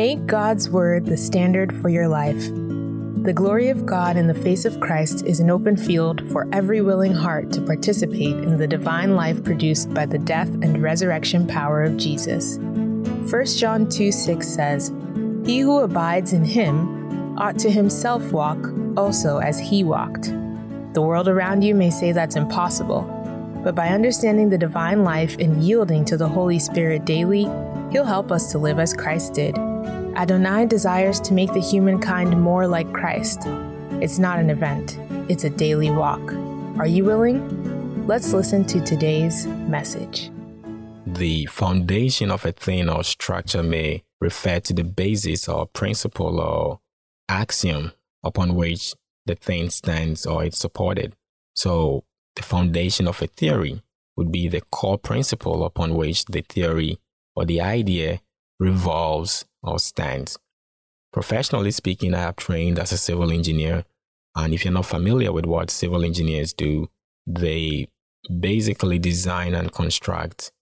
Make God's Word the standard for your life. The glory of God in the face of Christ is an open field for every willing heart to participate in the divine life produced by the death and resurrection power of Jesus. 1 John 2 6 says, He who abides in him ought to himself walk also as he walked. The world around you may say that's impossible, but by understanding the divine life and yielding to the Holy Spirit daily, He'll help us to live as Christ did. Adonai desires to make the humankind more like Christ. It's not an event, it's a daily walk. Are you willing? Let's listen to today's message. The foundation of a thing or structure may refer to the basis or principle or axiom upon which the thing stands or it's supported. So, the foundation of a theory would be the core principle upon which the theory or the idea revolves or stands. Professionally speaking, I have trained as a civil engineer. And if you're not familiar with what civil engineers do, they basically design and construct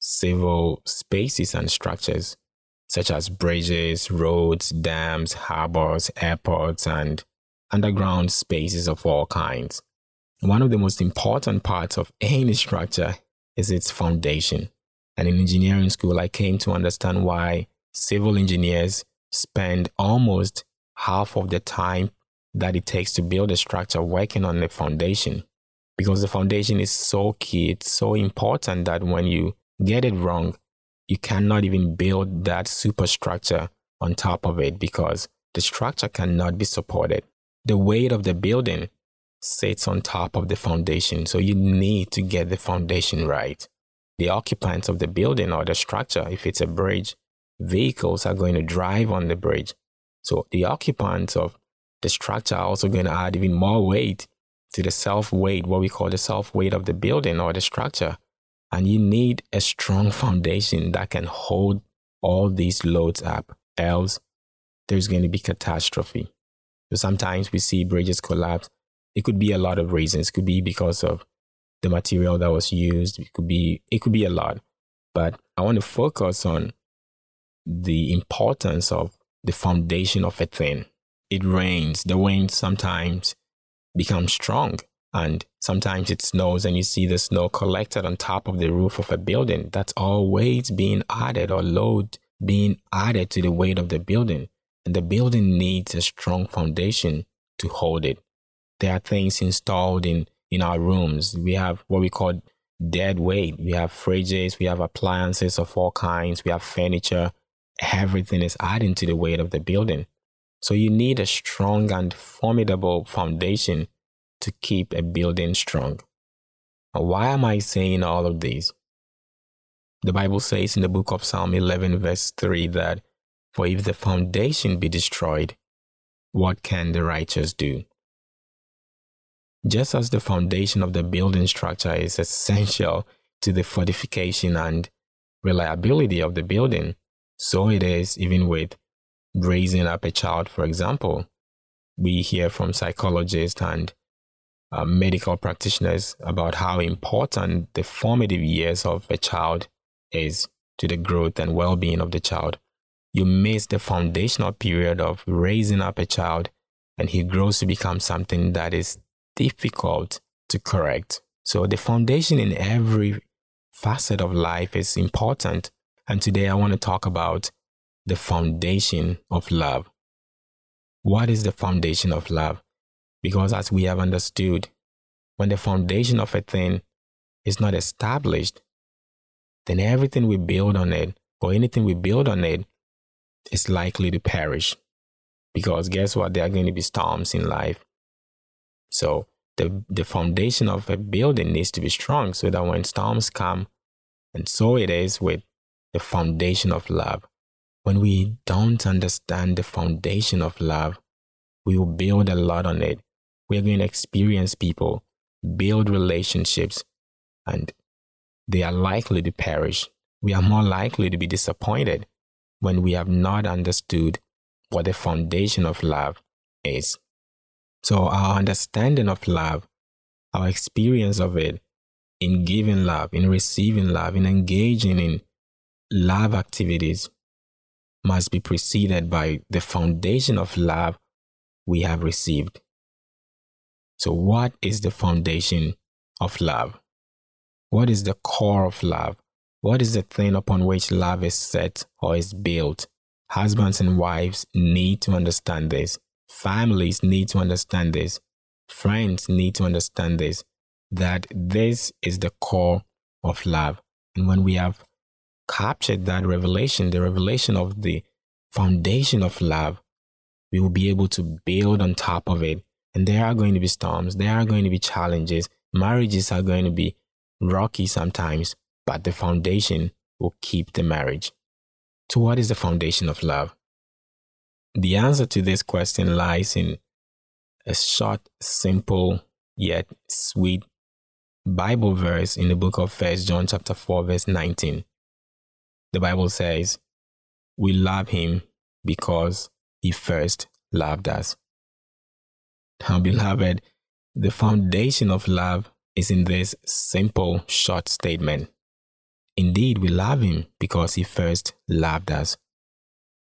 civil spaces and structures such as bridges, roads, dams, harbors, airports, and underground spaces of all kinds. One of the most important parts of any structure is its foundation. And in engineering school, I came to understand why civil engineers spend almost half of the time that it takes to build a structure working on the foundation. Because the foundation is so key, it's so important that when you get it wrong, you cannot even build that superstructure on top of it because the structure cannot be supported. The weight of the building sits on top of the foundation, so you need to get the foundation right. The occupants of the building or the structure, if it's a bridge, vehicles are going to drive on the bridge. So the occupants of the structure are also going to add even more weight to the self weight, what we call the self weight of the building or the structure. And you need a strong foundation that can hold all these loads up, else there's going to be catastrophe. So sometimes we see bridges collapse. It could be a lot of reasons. It could be because of the material that was used. It could be it could be a lot. But I want to focus on the importance of the foundation of a thing. It rains. The wind sometimes becomes strong and sometimes it snows and you see the snow collected on top of the roof of a building. That's weight being added or load being added to the weight of the building. And the building needs a strong foundation to hold it. There are things installed in, in our rooms. We have what we call dead weight. We have fridges, we have appliances of all kinds, we have furniture, everything is adding to the weight of the building. So you need a strong and formidable foundation to keep a building strong. Why am I saying all of this? The Bible says in the book of Psalm 11, verse 3 that, For if the foundation be destroyed, what can the righteous do? Just as the foundation of the building structure is essential to the fortification and reliability of the building, so it is even with raising up a child, for example. We hear from psychologists and uh, medical practitioners about how important the formative years of a child is to the growth and well being of the child. You miss the foundational period of raising up a child, and he grows to become something that is difficult to correct. So, the foundation in every facet of life is important and today I want to talk about the foundation of love. What is the foundation of love? Because as we have understood, when the foundation of a thing is not established, then everything we build on it or anything we build on it is likely to perish. Because guess what? There are going to be storms in life. So the, the foundation of a building needs to be strong so that when storms come, and so it is with the foundation of love. When we don't understand the foundation of love, we will build a lot on it. We are going to experience people, build relationships, and they are likely to perish. We are more likely to be disappointed when we have not understood what the foundation of love is. So, our understanding of love, our experience of it in giving love, in receiving love, in engaging in love activities must be preceded by the foundation of love we have received. So, what is the foundation of love? What is the core of love? What is the thing upon which love is set or is built? Husbands and wives need to understand this. Families need to understand this. Friends need to understand this that this is the core of love. And when we have captured that revelation, the revelation of the foundation of love, we will be able to build on top of it. And there are going to be storms, there are going to be challenges, marriages are going to be rocky sometimes, but the foundation will keep the marriage. So, what is the foundation of love? The answer to this question lies in a short, simple, yet sweet Bible verse in the book of First John chapter 4 verse 19. The Bible says, "We love him because he first loved us." Now, beloved, the foundation of love is in this simple short statement. Indeed, we love him because he first loved us.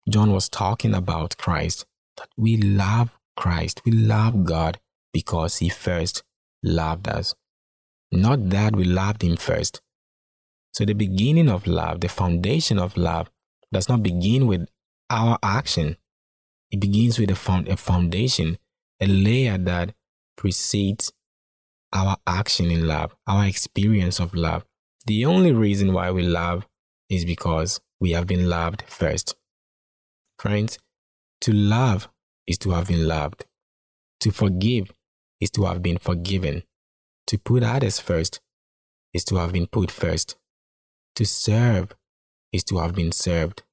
John was talking about Christ, that we love Christ, we love God because he first loved us. Not that we loved him first. So the beginning of love, the foundation of love, does not begin with our action. It begins with a, found, a foundation, a layer that precedes our action in love, our experience of love. The only reason why we love is because we have been loved first. Friends, to love is to have been loved. To forgive is to have been forgiven. To put others first is to have been put first. To serve is to have been served.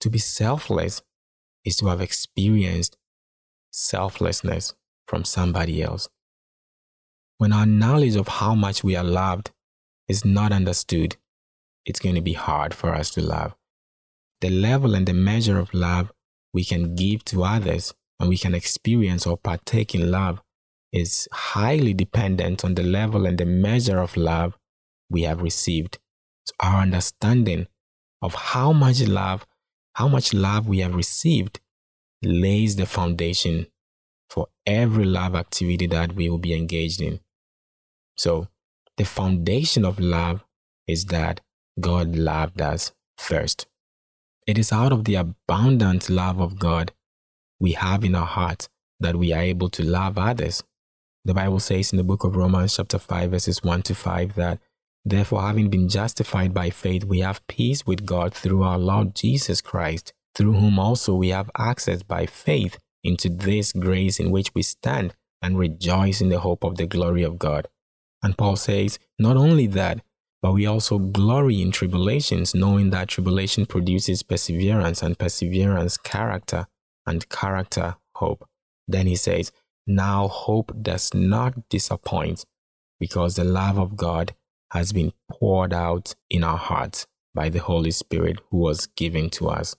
To be selfless is to have experienced selflessness from somebody else. When our knowledge of how much we are loved is not understood, it's going to be hard for us to love. The level and the measure of love we can give to others and we can experience or partake in love is highly dependent on the level and the measure of love we have received. So our understanding of how much love, how much love we have received lays the foundation for every love activity that we will be engaged in. So the foundation of love is that God loved us first. It is out of the abundant love of God we have in our hearts that we are able to love others. The Bible says in the book of Romans, chapter 5, verses 1 to 5, that therefore, having been justified by faith, we have peace with God through our Lord Jesus Christ, through whom also we have access by faith into this grace in which we stand and rejoice in the hope of the glory of God. And Paul says, not only that, but we also glory in tribulations, knowing that tribulation produces perseverance, and perseverance, character, and character, hope. Then he says, now hope does not disappoint because the love of God has been poured out in our hearts by the Holy Spirit who was given to us.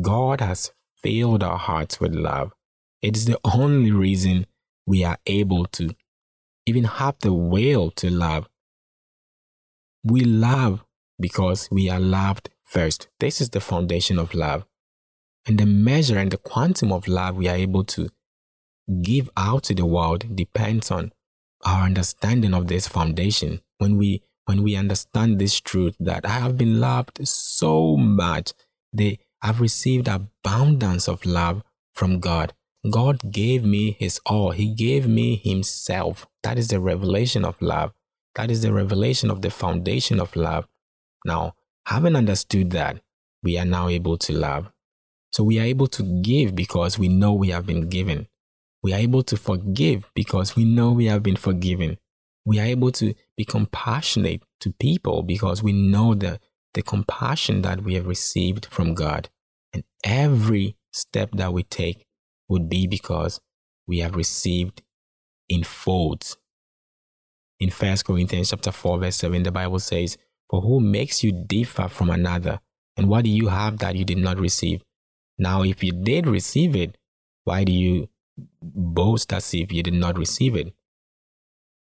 God has filled our hearts with love. It is the only reason we are able to even have the will to love. We love because we are loved first. This is the foundation of love. And the measure and the quantum of love we are able to give out to the world depends on our understanding of this foundation. When we when we understand this truth that I have been loved so much, they have received abundance of love from God. God gave me his all. He gave me himself. That is the revelation of love. That is the revelation of the foundation of love. Now, having understood that, we are now able to love. So we are able to give because we know we have been given. We are able to forgive because we know we have been forgiven. We are able to be compassionate to people because we know the, the compassion that we have received from God. And every step that we take would be because we have received in folds. In 1 Corinthians chapter 4, verse 7, the Bible says, For who makes you differ from another? And what do you have that you did not receive? Now, if you did receive it, why do you boast as if you did not receive it.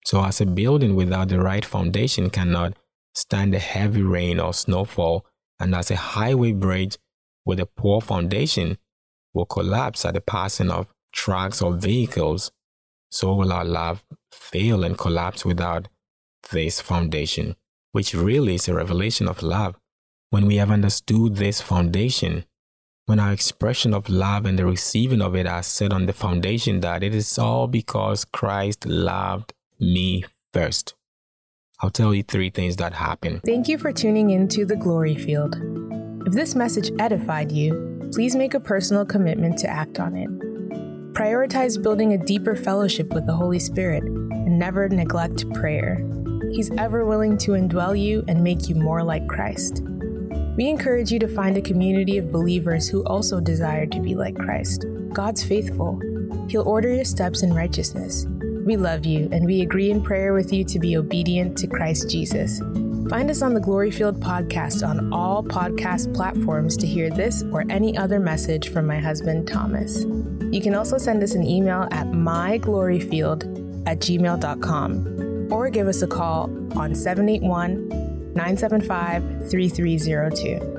So, as a building without the right foundation cannot stand a heavy rain or snowfall, and as a highway bridge with a poor foundation will collapse at the passing of trucks or vehicles, so will our love fail and collapse without this foundation, which really is a revelation of love. When we have understood this foundation, when our expression of love and the receiving of it are set on the foundation that it is all because Christ loved me first. I'll tell you three things that happen. Thank you for tuning in to The Glory Field. If this message edified you, please make a personal commitment to act on it. Prioritize building a deeper fellowship with the Holy Spirit and never neglect prayer. He's ever willing to indwell you and make you more like Christ. We encourage you to find a community of believers who also desire to be like Christ. God's faithful. He'll order your steps in righteousness. We love you, and we agree in prayer with you to be obedient to Christ Jesus. Find us on the Gloryfield podcast on all podcast platforms to hear this or any other message from my husband, Thomas. You can also send us an email at mygloryfield at gmail.com or give us a call on 781 975 3302.